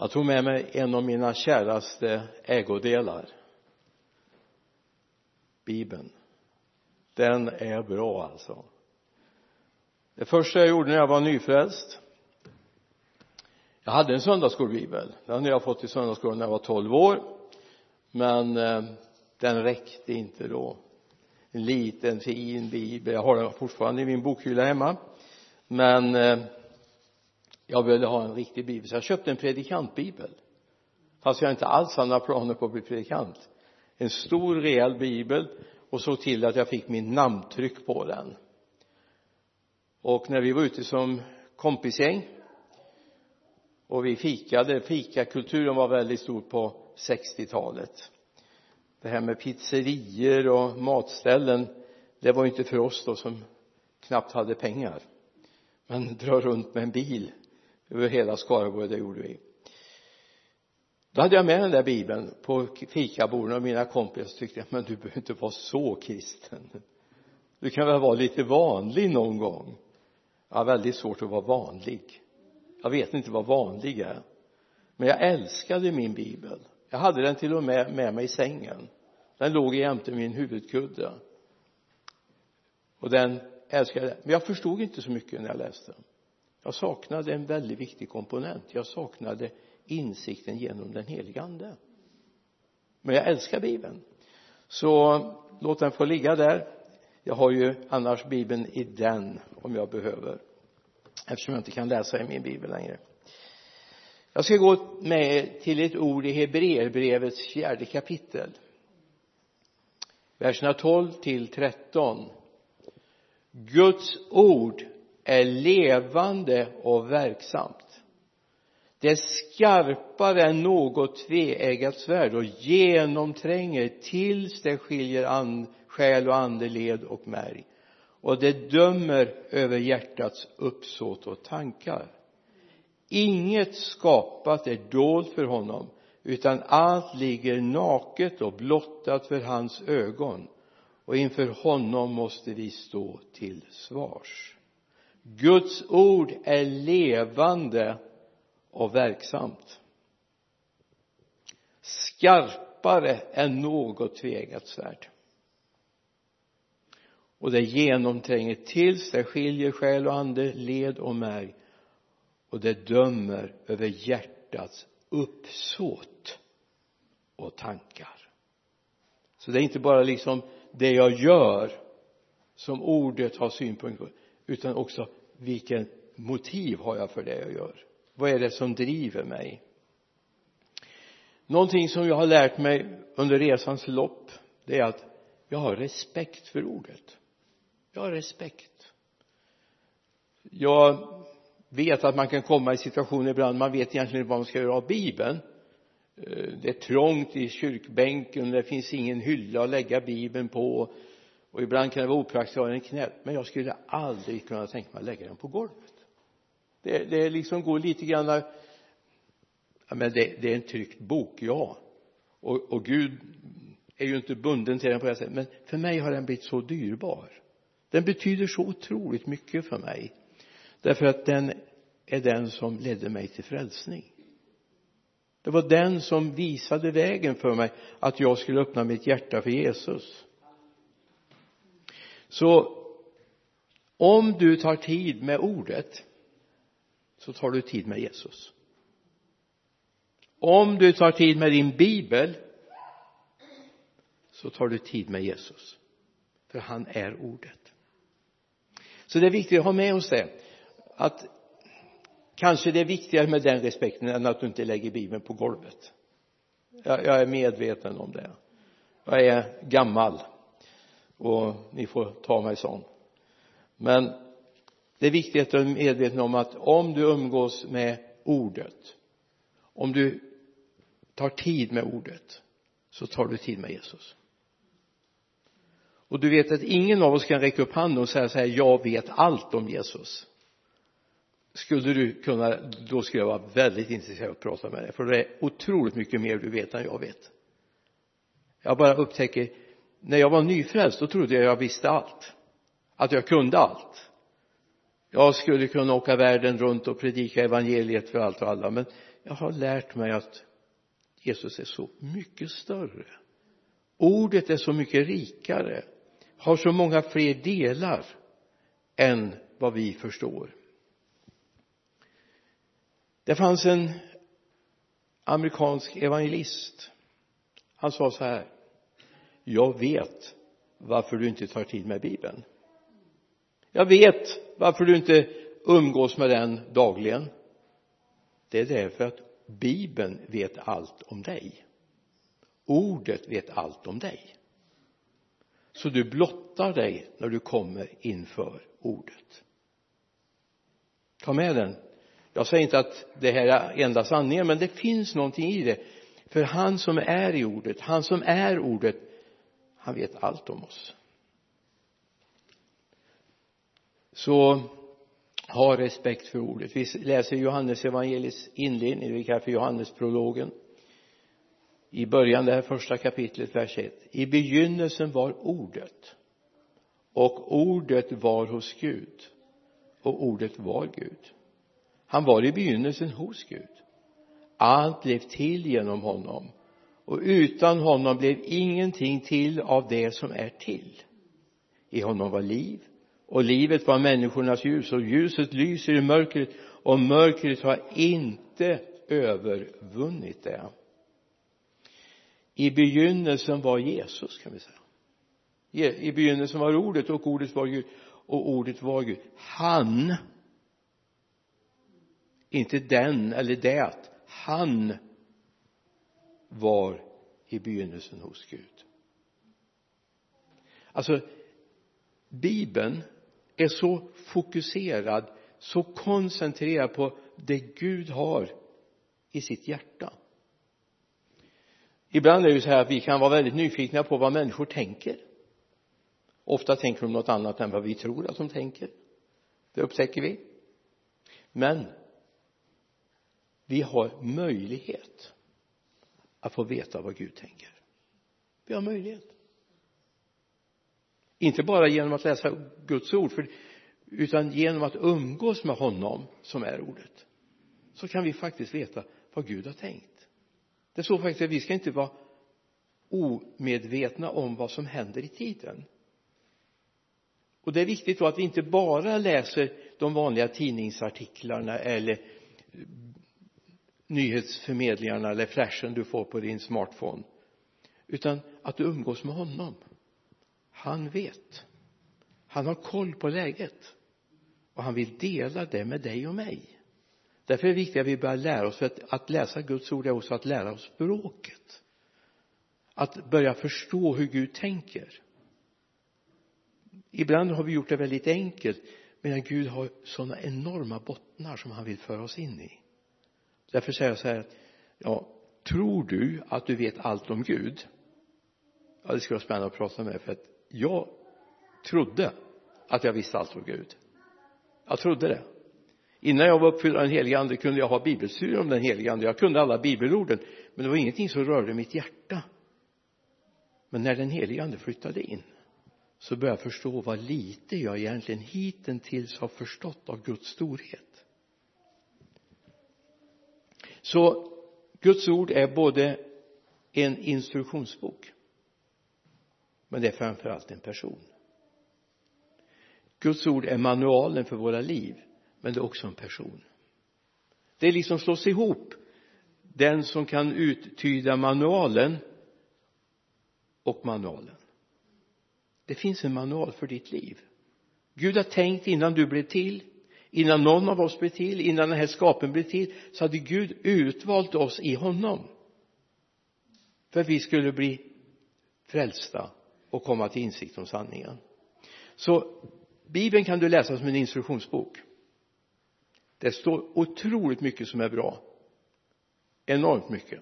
jag tog med mig en av mina käraste ägodelar. Bibeln. Den är bra alltså. Det första jag gjorde när jag var nyfrälst jag hade en söndagsskolbibel den hade jag fått i söndagsskolan när jag var 12 år men eh, den räckte inte då. En liten fin bibel. Jag har den fortfarande i min bokhylla hemma. Men eh, jag ville ha en riktig bibel så jag köpte en predikantbibel. Fast jag inte alls hade några planer på att bli predikant. En stor rejäl bibel och såg till att jag fick min namntryck på den. Och när vi var ute som kompisgäng och vi fikade fikakulturen var väldigt stor på 60-talet det här med pizzerier och matställen det var inte för oss då som knappt hade pengar. Men dra runt med en bil över hela Skaraborg det gjorde vi. Då hade jag med den där bibeln på fikabordet och mina kompisar tyckte men du behöver inte vara så kristen. Du kan väl vara lite vanlig någon gång? Jag har väldigt svårt att vara vanlig. Jag vet inte vad vanlig är. Men jag älskade min bibel. Jag hade den till och med med mig i sängen. Den låg jämte min huvudkudde. Och den älskade jag. Men jag förstod inte så mycket när jag läste den jag saknade en väldigt viktig komponent. Jag saknade insikten genom den helige ande. Men jag älskar bibeln. Så låt den få ligga där. Jag har ju annars bibeln i den om jag behöver eftersom jag inte kan läsa i min bibel längre. Jag ska gå med till ett ord i Hebreerbrevets fjärde kapitel. Verserna 12 till 13 Guds ord är levande och verksamt. Det är skarpare än något tveeggat svärd och genomtränger tills det skiljer and, själ och andeled och märg. Och det dömer över hjärtats uppsåt och tankar. Inget skapat är dolt för honom utan allt ligger naket och blottat för hans ögon. Och inför honom måste vi stå till svars. Guds ord är levande och verksamt. Skarpare än något tvegat svärd. Och det genomtränger tills det skiljer själ och ande, led och märg. Och det dömer över hjärtats uppsåt och tankar. Så det är inte bara liksom det jag gör som ordet har synpunkter på utan också vilken motiv har jag för det jag gör? Vad är det som driver mig? Någonting som jag har lärt mig under resans lopp det är att jag har respekt för ordet. Jag har respekt. Jag vet att man kan komma i situationer ibland man vet egentligen inte vad man ska göra av bibeln. Eh, det är trångt i kyrkbänken det finns ingen hylla att lägga bibeln på och ibland kan det vara opraktiskt att ha den i knät men jag skulle aldrig kunna tänka mig att lägga den på golvet. Det, det liksom går lite grann ja men det, det är en tryckt bok, ja. Och, och Gud är ju inte bunden till den på det sättet. Men för mig har den blivit så dyrbar. Den betyder så otroligt mycket för mig. Därför att den är den som ledde mig till frälsning. Det var den som visade vägen för mig att jag skulle öppna mitt hjärta för Jesus så om du tar tid med ordet så tar du tid med Jesus. Om du tar tid med din bibel så tar du tid med Jesus. För han är ordet. Så det är viktigt att ha med oss det att kanske det är viktigare med den respekten än att du inte lägger bibeln på golvet. Jag, jag är medveten om det. Jag är gammal och ni får ta mig sån. Men det är viktigt att du är medveten om att om du umgås med ordet om du tar tid med ordet så tar du tid med Jesus. Och du vet att ingen av oss kan räcka upp handen och säga så här jag vet allt om Jesus. Skulle du kunna då skulle jag vara väldigt intresserad av att prata med dig för det är otroligt mycket mer du vet än jag vet. Jag bara upptäcker när jag var nyfrälst då trodde jag jag visste allt. Att jag kunde allt. Jag skulle kunna åka världen runt och predika evangeliet för allt och alla men jag har lärt mig att Jesus är så mycket större. Ordet är så mycket rikare har så många fler delar än vad vi förstår. Det fanns en amerikansk evangelist. Han sa så här jag vet varför du inte tar tid med bibeln. Jag vet varför du inte umgås med den dagligen. Det är därför att bibeln vet allt om dig. Ordet vet allt om dig. Så du blottar dig när du kommer inför ordet. Ta med den. Jag säger inte att det här är enda sanningen men det finns någonting i det. För han som är i ordet han som är ordet han vet allt om oss. Så ha respekt för ordet. Vi läser Johannes evangeliets inledning vi kallar för Johannesprologen. I början det här första kapitlet vers 1 i begynnelsen var ordet och ordet var hos Gud och ordet var Gud. Han var i begynnelsen hos Gud. Allt blev till genom honom och utan honom blev ingenting till av det som är till. I honom var liv och livet var människornas ljus och ljuset lyser i mörkret och mörkret har inte övervunnit det. I begynnelsen var Jesus kan vi säga. I begynnelsen var ordet och ordet var Gud och ordet var Gud. Han inte den eller det han var i begynnelsen hos Gud. Alltså bibeln är så fokuserad så koncentrerad på det Gud har i sitt hjärta. Ibland är det ju så här att vi kan vara väldigt nyfikna på vad människor tänker. Ofta tänker de något annat än vad vi tror att de tänker. Det upptäcker vi. Men vi har möjlighet att få veta vad Gud tänker. Vi har möjlighet. Inte bara genom att läsa Guds ord för, utan genom att umgås med honom som är ordet. Så kan vi faktiskt veta vad Gud har tänkt. Det står faktiskt att vi ska inte vara omedvetna om vad som händer i tiden. Och det är viktigt då att vi inte bara läser de vanliga tidningsartiklarna eller nyhetsförmedlingarna eller flashen du får på din smartphone. Utan att du umgås med honom. Han vet. Han har koll på läget. Och han vill dela det med dig och mig. Därför är det viktigt att vi börjar lära oss för att, att läsa Guds ord är också att lära oss språket. Att börja förstå hur Gud tänker. Ibland har vi gjort det väldigt enkelt medan Gud har sådana enorma bottnar som han vill föra oss in i därför säger jag så här ja tror du att du vet allt om Gud? Ja det skulle vara spännande att prata med för att jag trodde att jag visste allt om Gud. Jag trodde det. Innan jag var uppfylld av den helige ande kunde jag ha bibelstudier om den helige ande. Jag kunde alla bibelorden men det var ingenting som rörde mitt hjärta. Men när den helige ande flyttade in så började jag förstå vad lite jag egentligen hittills har förstått av Guds storhet så Guds ord är både en instruktionsbok men det är framför allt en person. Guds ord är manualen för våra liv men det är också en person. Det liksom slås ihop den som kan uttyda manualen och manualen. Det finns en manual för ditt liv. Gud har tänkt innan du blev till innan någon av oss blev till innan den här skapen blev till så hade Gud utvalt oss i honom. För att vi skulle bli frälsta och komma till insikt om sanningen. Så bibeln kan du läsa som en instruktionsbok. Det står otroligt mycket som är bra. Enormt mycket.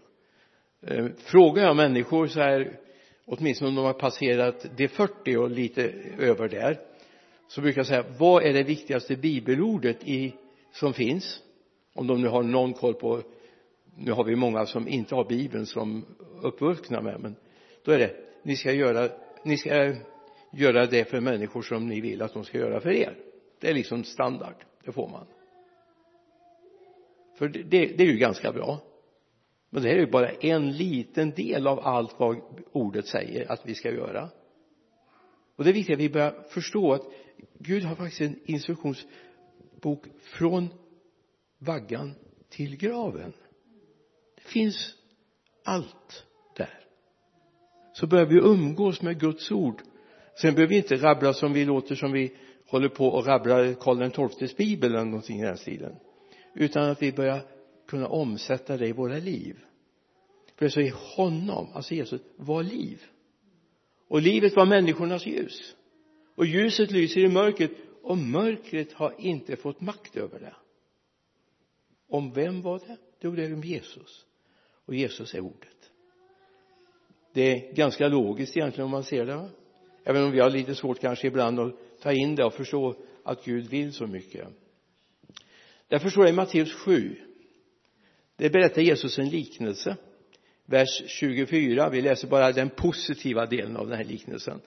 Eh, frågar jag människor så här åtminstone om de har passerat de 40 och lite över där så brukar jag säga vad är det viktigaste bibelordet i, som finns? Om de nu har någon koll på nu har vi många som inte har bibeln som uppvuxna med men då är det ni ska göra ni ska göra det för människor som ni vill att de ska göra för er. Det är liksom standard det får man. För det, det är ju ganska bra. Men det här är ju bara en liten del av allt vad ordet säger att vi ska göra. Och det är viktigt att vi börjar förstå att Gud har faktiskt en instruktionsbok från vaggan till graven. Det finns allt där. Så börjar vi umgås med Guds ord. Sen behöver vi inte rabbla som vi låter som vi håller på och rabblar Karl XIIs bibel eller någonting i den stilen. Utan att vi börjar kunna omsätta det i våra liv. För det så i honom, alltså Jesus, var liv. Och livet var människornas ljus och ljuset lyser i mörkret och mörkret har inte fått makt över det. Om vem var det? Jo, det är om Jesus. Och Jesus är ordet. Det är ganska logiskt egentligen om man ser det även om vi har lite svårt kanske ibland att ta in det och förstå att Gud vill så mycket. Därför står det i Matteus 7 det berättar Jesus en liknelse. Vers 24 vi läser bara den positiva delen av den här liknelsen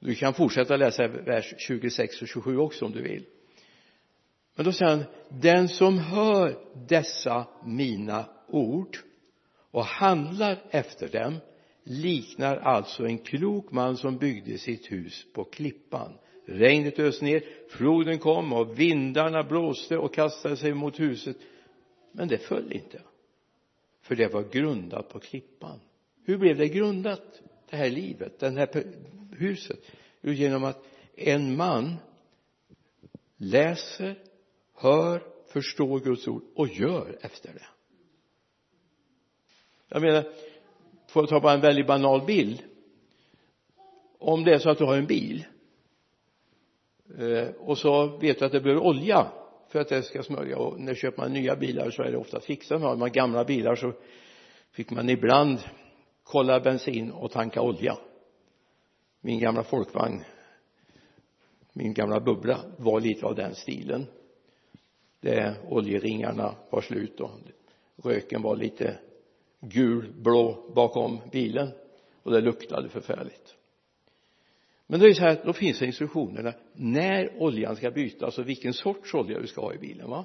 du kan fortsätta läsa vers 26 och 27 också om du vill. Men då säger han den som hör dessa mina ord och handlar efter dem liknar alltså en klok man som byggde sitt hus på klippan. Regnet öste ner floden kom och vindarna blåste och kastade sig mot huset. Men det föll inte för det var grundat på klippan. Hur blev det grundat det här livet den här huset. Jo genom att en man läser hör förstår Guds ord och gör efter det. Jag menar får jag ta bara en väldigt banal bild? Om det är så att du har en bil eh, och så vet du att det behöver olja för att det ska smörja och när köper man nya bilar så är det ofta fixat. Har man gamla bilar så fick man ibland kolla bensin och tanka olja min gamla folkvagn min gamla bubbla var lite av den stilen. Det, oljeringarna var slut och röken var lite gulblå bakom bilen och det luktade förfärligt. Men det är ju så här att då finns det instruktionerna. När oljan ska bytas och vilken sorts olja du ska ha i bilen va?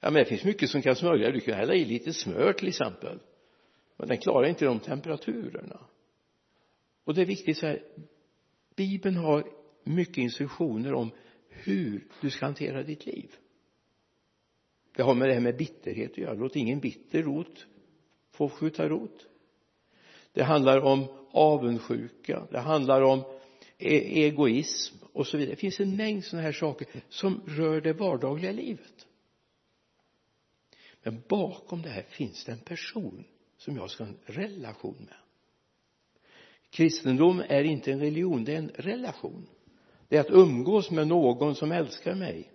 Ja men det finns mycket som kan smörja. Du kan hälla i lite smör till exempel. Men den klarar inte de temperaturerna och det är viktigt så här bibeln har mycket instruktioner om hur du ska hantera ditt liv. Det har med det här med bitterhet att göra. Låt ingen bitter rot få skjuta rot. Det handlar om avundsjuka. Det handlar om e-, egoism och så vidare. Det finns en mängd sådana här saker som rör det vardagliga livet. Men bakom det här finns det en person som jag ska ha en relation med kristendom är inte en religion det är en relation. Det är att umgås med någon som älskar mig.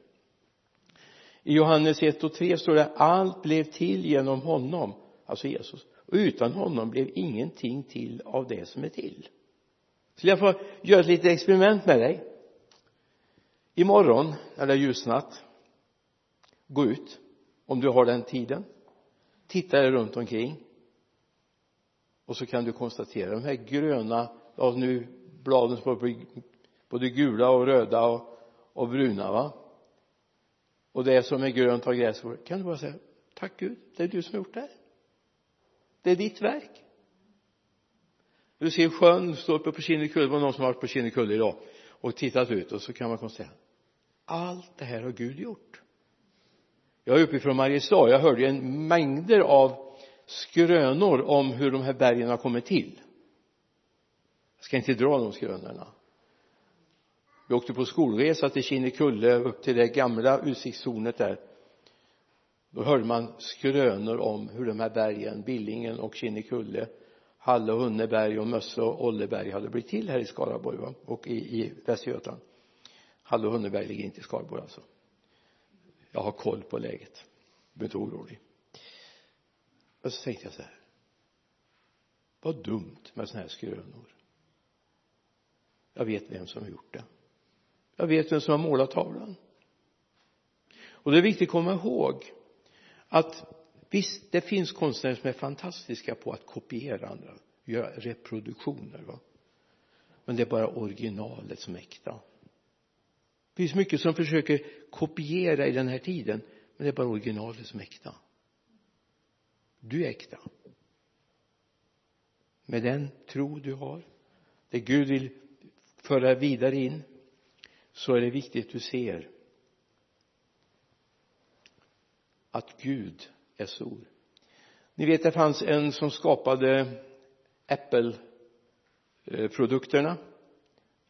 I Johannes 1 och 3 står det allt blev till genom honom alltså Jesus. Och utan honom blev ingenting till av det som är till. Så jag får göra ett litet experiment med dig. Imorgon när det är ljusnat gå ut om du har den tiden. Titta dig runt omkring och så kan du konstatera de här gröna ja nu bladen som blir både gula och röda och, och bruna va? Och det som är grönt har gräs kan du bara säga tack Gud det är du som har gjort det här. Det är ditt verk. Du ser sjön stå uppe på Kinnekulle det var någon som har varit på Kinnekulle idag och tittat ut och så kan man konstatera allt det här har Gud gjort. Jag är uppifrån Mariestad. Jag hörde en mängder av skrönor om hur de här bergen har kommit till. Jag ska inte dra de skrönorna. Vi åkte på skolresa till Kinnekulle upp till det gamla utsiktstornet där. Då hörde man skrönor om hur de här bergen Billingen och Kinnekulle Halle och Hunneberg och Mösse och Olleberg hade blivit till här i Skaraborg va? och i, i Västergötland. Halle och Hunneberg ligger inte i Skaraborg alltså. Jag har koll på läget. Du inte orolig och så tänkte jag så här vad dumt med sådana här skrönor. Jag vet vem som har gjort det. Jag vet vem som har målat tavlan. Och det är viktigt att komma ihåg att visst det finns konstnärer som är fantastiska på att kopiera andra göra reproduktioner va. Men det är bara originalet som är äkta. Det finns mycket som försöker kopiera i den här tiden men det är bara originalet som är äkta du är äkta. Med den tro du har. Det Gud vill föra vidare in så är det viktigt att du ser att Gud är stor ni vet det fanns en som skapade Apple-produkterna.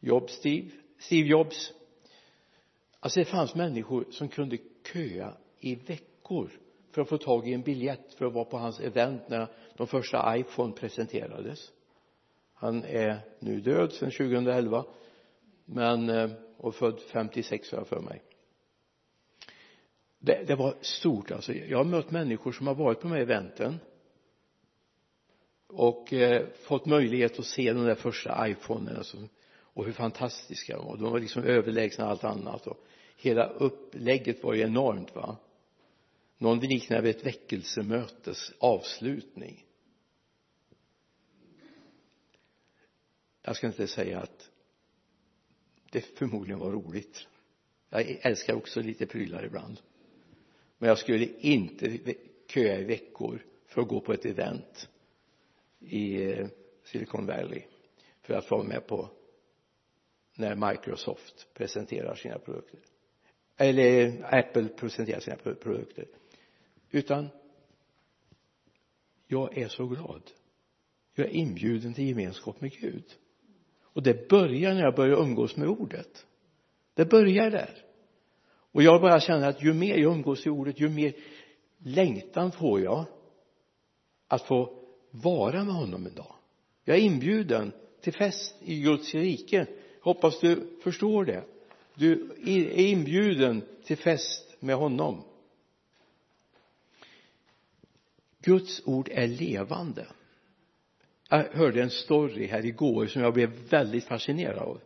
Jobs Steve. Steve Jobs. Alltså det fanns människor som kunde köa i veckor för att få tag i en biljett för att vara på hans event när de första iPhone presenterades. Han är nu död sedan 2011 men eh, och född 56 har jag för mig. Det, det var stort alltså. Jag har mött människor som har varit på de här eventen och eh, fått möjlighet att se de där första iPhonerna alltså, och hur fantastiska de var. De var liksom överlägsna allt annat och hela upplägget var ju enormt va någon liknar vid ett väckelsemötes avslutning. Jag ska inte säga att det förmodligen var roligt. Jag älskar också lite prylar ibland. Men jag skulle inte köa i veckor för att gå på ett event i eh, Silicon Valley för att få vara med på när Microsoft presenterar sina produkter. Eller Apple presenterar sina produkter utan jag är så glad. Jag är inbjuden till gemenskap med Gud. Och det börjar när jag börjar umgås med ordet. Det börjar där. Och jag bara känner att ju mer jag umgås i ordet ju mer längtan får jag att få vara med honom en dag. Jag är inbjuden till fest i Guds rike. Hoppas du förstår det. Du är inbjuden till fest med honom. Guds ord är levande. Jag hörde en story här igår som jag blev väldigt fascinerad av.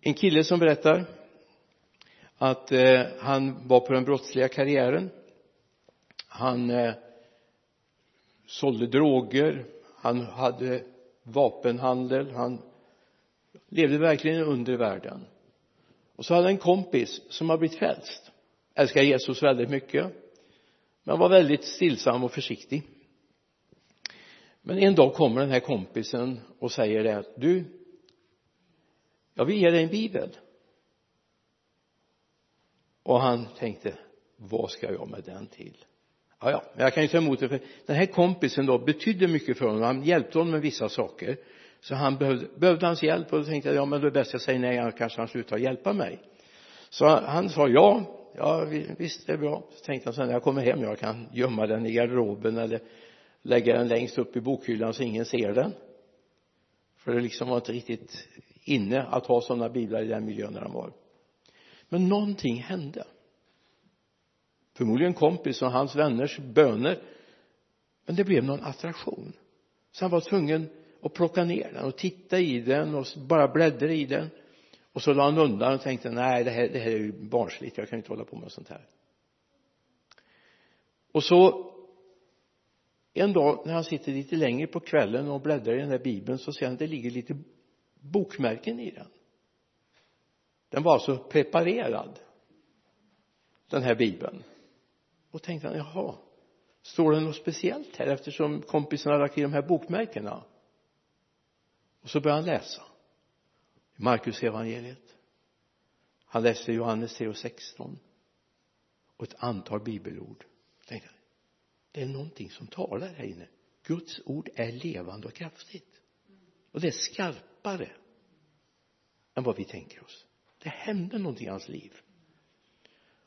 En kille som berättar att eh, han var på den brottsliga karriären. Han eh, sålde droger han hade vapenhandel han levde verkligen under världen. Och så hade han en kompis som har blivit frälst. Älskar Jesus väldigt mycket men var väldigt stillsam och försiktig. Men en dag kommer den här kompisen och säger det att du jag vill ge dig en bibel. Och han tänkte vad ska jag med den till? Ja ja men jag kan ju ta emot det för den här kompisen då betydde mycket för honom. Han hjälpte honom med vissa saker. Så han behövde, behövde hans hjälp och då tänkte jag ja men då är det bäst jag säger nej kanske han slutar hjälpa mig. Så han sa ja ja visst det är bra. Så tänkte han sen när jag kommer hem jag kan gömma den i garderoben eller lägga den längst upp i bokhyllan så ingen ser den. För det liksom var inte riktigt inne att ha sådana biblar i den miljön där han var. Men någonting hände. Förmodligen kompis och hans vänners böner. Men det blev någon attraktion. Så han var tvungen att plocka ner den och titta i den och bara bläddra i den och så la han undan och tänkte nej det här, det här är ju barnsligt jag kan inte hålla på med sånt här. Och så en dag när han sitter lite längre på kvällen och bläddrar i den där bibeln så ser han att det ligger lite bokmärken i den. Den var alltså preparerad den här bibeln. Och tänkte han jaha står det något speciellt här eftersom kompisarna har lagt i de här bokmärkena? Och så började han läsa. Markus evangeliet. Han läste Johannes 3 och 16 och ett antal bibelord. Tänkte det är någonting som talar här inne. Guds ord är levande och kraftigt. Och det är skarpare än vad vi tänker oss. Det hände någonting i hans liv.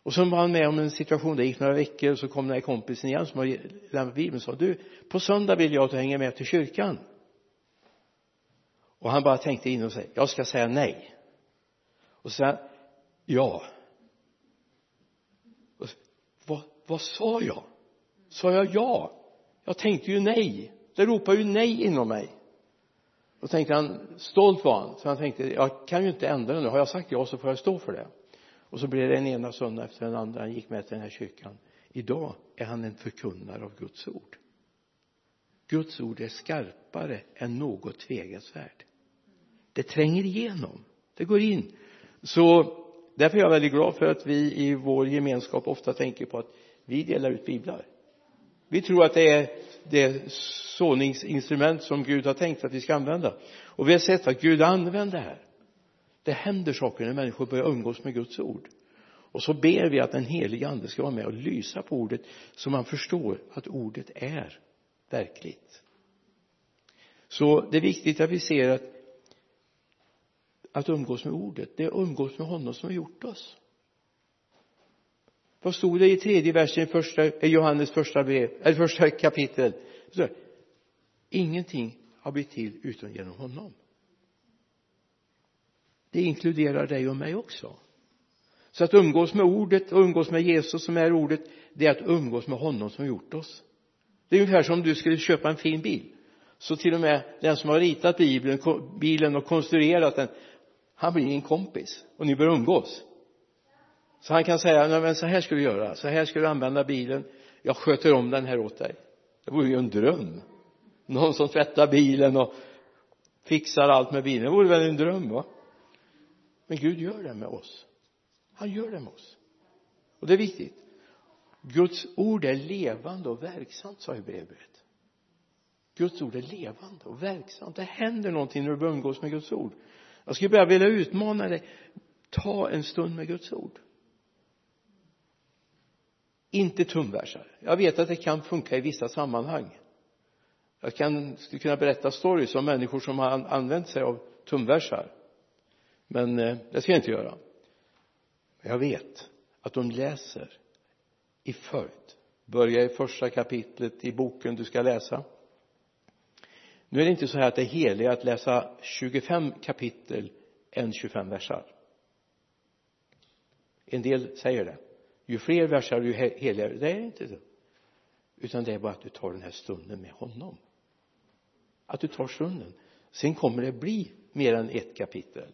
Och så var han med om en situation. Det gick några veckor och så kom den här kompisen igen som har lämnat bibeln och sa du på söndag vill jag att du hänger med till kyrkan och han bara tänkte in och sa jag ska säga nej. Och så ja. Och, vad, vad sa jag? Sa jag ja? Jag tänkte ju nej. Det ropade ju nej inom mig. Då tänkte han stolt var han. Så han tänkte jag kan ju inte ändra det nu. Har jag sagt ja så får jag stå för det. Och så blev det den ena söndagen efter den andra. Han gick med till den här kyrkan. Idag är han en förkunnare av Guds ord. Guds ord är skarpare än något tvegatsvärd det tränger igenom. Det går in. Så därför är jag väldigt glad för att vi i vår gemenskap ofta tänker på att vi delar ut biblar. Vi tror att det är det såningsinstrument som Gud har tänkt att vi ska använda. Och vi har sett att Gud använder det här. Det händer saker när människor börjar umgås med Guds ord. Och så ber vi att den helige ande ska vara med och lysa på ordet så man förstår att ordet är verkligt. Så det är viktigt att vi ser att att umgås med ordet. Det är att umgås med honom som har gjort oss. Vad stod det i tredje versen i första, Johannes första brev, eller första kapitel så, ingenting har blivit till utom genom honom. Det inkluderar dig och mig också. Så att umgås med ordet och umgås med Jesus som är ordet det är att umgås med honom som har gjort oss. Det är ungefär som om du skulle köpa en fin bil. Så till och med den som har ritat bilen och konstruerat den han blir din kompis. Och ni börjar umgås. Så han kan säga nej men så här ska du göra. Så här ska du använda bilen. Jag sköter om den här åt dig. Det vore ju en dröm. Någon som tvättar bilen och fixar allt med bilen. Det vore väl en dröm va? Men Gud gör det med oss. Han gör det med oss. Och det är viktigt. Guds ord är levande och verksamt sa Hebreerbrevet. Guds ord är levande och verksamt. Det händer någonting när du umgås med Guds ord jag skulle bara vilja utmana dig. Ta en stund med Guds ord. Inte tumversar jag vet att det kan funka i vissa sammanhang. Jag kan, skulle kunna berätta stories om människor som har använt sig av tumversar men eh, det ska jag inte göra. Jag vet att de läser i följd börja i första kapitlet i boken du ska läsa nu är det inte så här att det är heligt att läsa 25 kapitel än 25 versar. En del säger det. Ju fler versar ju heligare. Det är inte så. Utan det är bara att du tar den här stunden med honom. Att du tar stunden. Sen kommer det bli mer än ett kapitel.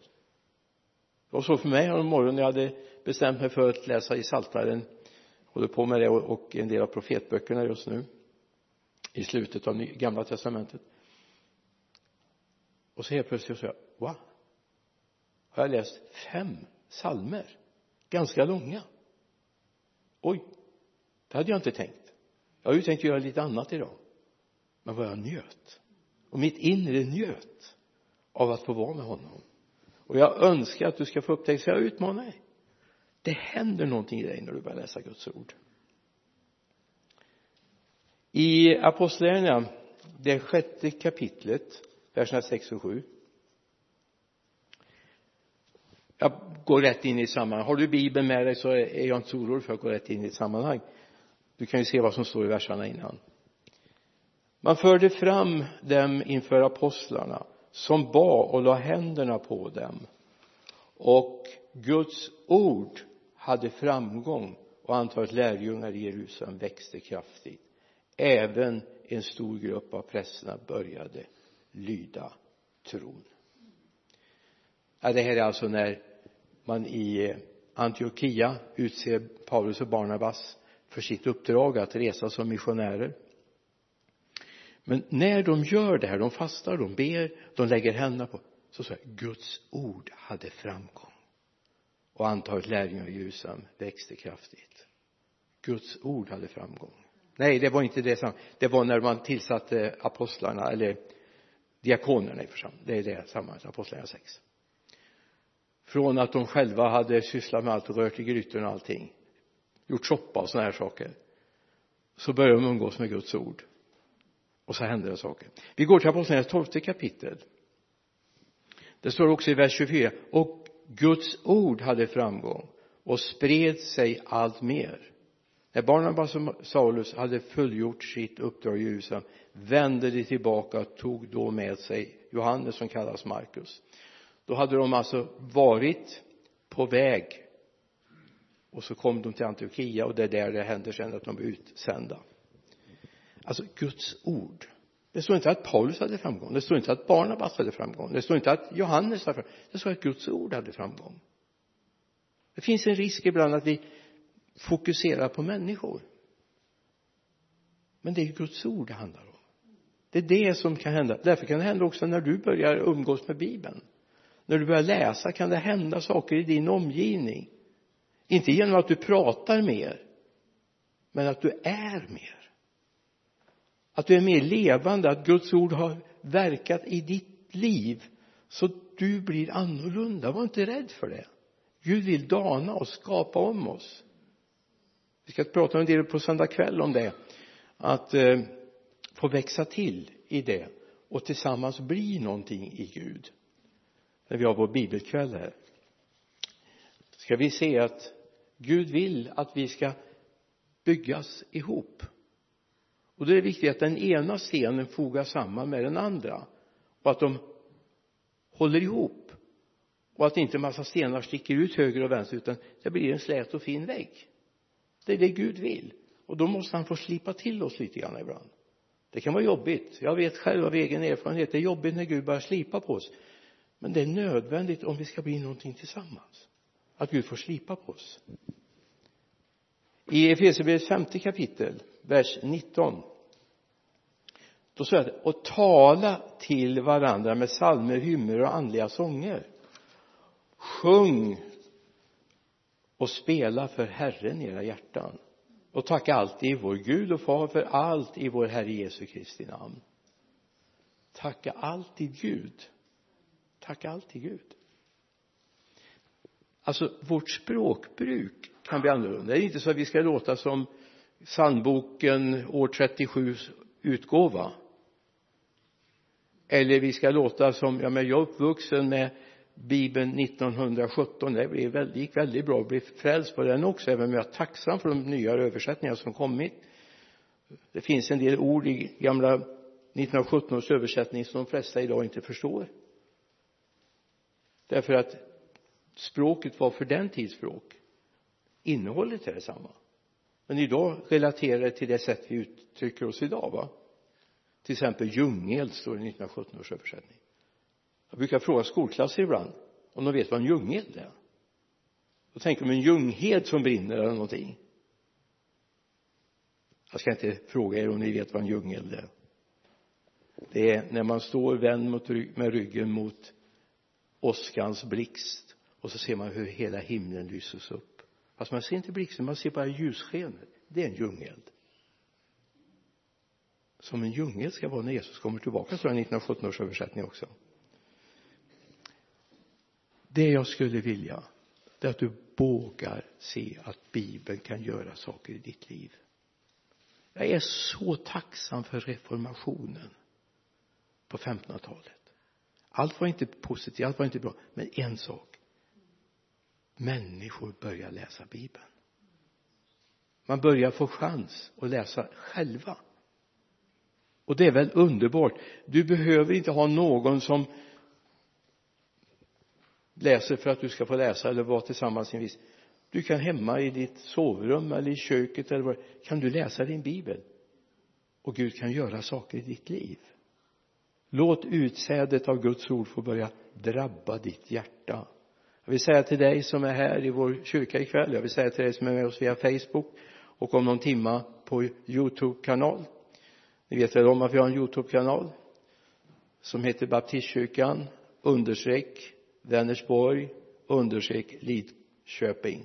Det var så för mig om när jag hade bestämt mig för att läsa i Saltaren. Håller på med det och en del av profetböckerna just nu. I slutet av gamla testamentet och så helt plötsligt så jag va har jag läst fem salmer? Ganska långa. Oj det hade jag inte tänkt. Jag har ju tänkt göra lite annat idag. Men vad jag njöt. Och mitt inre njöt av att få vara med honom. Och jag önskar att du ska få upptäcka så jag utmanar dig. Det händer någonting i dig när du börjar läsa Guds ord. I apostlagärningarna det sjätte kapitlet verserna 6 och 7 jag går rätt in i sammanhang. Har du bibeln med dig så är jag inte så orolig för att gå rätt in i ett sammanhang. Du kan ju se vad som står i verserna innan. Man förde fram dem inför apostlarna som bad och la händerna på dem. Och Guds ord hade framgång och antalet lärjungar i Jerusalem växte kraftigt. Även en stor grupp av prästerna började lyda tron. Ja, det här är alltså när man i eh, Antiochia utser Paulus och Barnabas för sitt uppdrag att resa som missionärer. Men när de gör det här, de fastar, de ber, de lägger händerna på så säger Guds ord hade framgång. Och antalet lärjungar i Jerusalem växte kraftigt. Guds ord hade framgång. Nej det var inte det som det var när man tillsatte apostlarna eller diakonerna i församlingen. Det är det sammanhanget apostlagärningarna 6 från att de själva hade sysslat med allt och rört i grytorna och allting gjort soppa och sådana här saker så började de umgås med Guds ord. Och så hände det saker vi går till apostlagärningarnas tolfte kapitel. Det står också i vers 24 och Guds ord hade framgång och spred sig allt mer när Barnabas och Saulus hade fullgjort sitt uppdrag i Jerusalem vände de tillbaka och tog då med sig Johannes som kallas Markus. Då hade de alltså varit på väg. Och så kom de till Antiochia och det är där det händer sen att de blir utsända. Alltså Guds ord. Det står inte att Paulus hade framgång. Det står inte att Barnabas hade framgång. Det står inte att Johannes hade framgång. Det står att Guds ord hade framgång. Det finns en risk ibland att vi fokuserar på människor. Men det är Guds ord det handlar om. Det är det som kan hända. Därför kan det hända också när du börjar umgås med bibeln. När du börjar läsa kan det hända saker i din omgivning. Inte genom att du pratar mer men att du är mer. Att du är mer levande att Guds ord har verkat i ditt liv så du blir annorlunda. Var inte rädd för det. Gud vill dana och skapa om oss vi ska prata en del på söndag kväll om det. Att eh, få växa till i det och tillsammans bli någonting i Gud. När vi har vår bibelkväll här. Ska vi se att Gud vill att vi ska byggas ihop. Och då är det viktigt att den ena stenen fogas samman med den andra. Och att de håller ihop. Och att inte en massa stenar sticker ut höger och vänster utan det blir en slät och fin vägg det är det Gud vill. Och då måste han få slipa till oss lite grann ibland. Det kan vara jobbigt. Jag vet själv av egen erfarenhet det är jobbigt när Gud börjar slipa på oss. Men det är nödvändigt om vi ska bli någonting tillsammans. Att Gud får slipa på oss. I Efesierbrevets femte kapitel vers 19 då står det och tala till varandra med psalmer, hymner och andliga sånger. Sjung och spela för Herren i era hjärtan. Och tacka alltid vår Gud och far för allt i vår Herre Jesu Kristi namn. Tacka alltid Gud. Tacka alltid Gud. Alltså vårt språkbruk kan bli annorlunda. Det är inte så att vi ska låta som psalmboken år 37 utgåva. Eller vi ska låta som, ja men jag är uppvuxen med bibeln 1917 det blev väldigt, gick väldigt bra. Att bli frälst på den också även om jag är tacksam för de nya översättningar som kommit. Det finns en del ord i gamla 1917 års översättning som de flesta idag inte förstår. Därför att språket var för den tids språk. Innehållet är detsamma. Men idag relaterar det till det sätt vi uttrycker oss idag va? Till exempel djungel, står det i 1917 års översättning jag brukar fråga skolklasser ibland om de vet vad en ljungeld är. Då tänker de en ljunghed som brinner eller någonting. Jag ska inte fråga er om ni vet vad en ljungeld är. Det är när man står vänd mot, med ryggen mot åskans blixt och så ser man hur hela himlen lyses upp. Fast man ser inte blixten man ser bara ljusskenet. Det är en ljungeld som en ljungeld ska vara när Jesus kommer tillbaka tror det i 1917 års översättning också det jag skulle vilja det är att du vågar se att bibeln kan göra saker i ditt liv. Jag är så tacksam för reformationen på 1500-talet allt var inte positivt, allt var inte bra. Men en sak. Människor börjar läsa bibeln. Man börjar få chans att läsa själva. Och det är väl underbart. Du behöver inte ha någon som läser för att du ska få läsa eller vara tillsammans en viss du kan hemma i ditt sovrum eller i köket eller vad kan du läsa din bibel? Och Gud kan göra saker i ditt liv. Låt utsädet av Guds ord få börja drabba ditt hjärta. Jag vill säga till dig som är här i vår kyrka ikväll jag vill säga till dig som är med oss via Facebook och om någon timma på Youtube-kanal. Ni vet väl om att vi har en Youtube-kanal som heter baptistkyrkan understreck Vänersborg understreck Lidköping.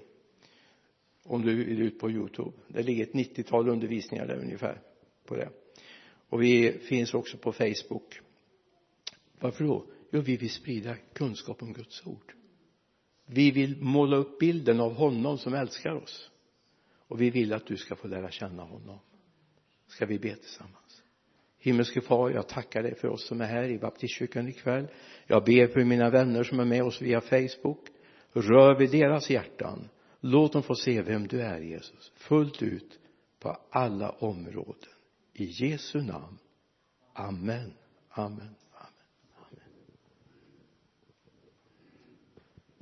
Om du vill ut på Youtube. Det ligger ett 90-tal undervisningar där ungefär på det. Och vi finns också på Facebook. Varför då? Jo vi vill sprida kunskap om Guds ord. Vi vill måla upp bilden av honom som älskar oss. Och vi vill att du ska få lära känna honom. Ska vi be tillsammans? Himmelske far jag tackar dig för oss som är här i baptistkyrkan ikväll. Jag ber för mina vänner som är med oss via Facebook. Rör vid deras hjärtan. Låt dem få se vem du är Jesus. Fullt ut på alla områden. I Jesu namn. Amen. Amen.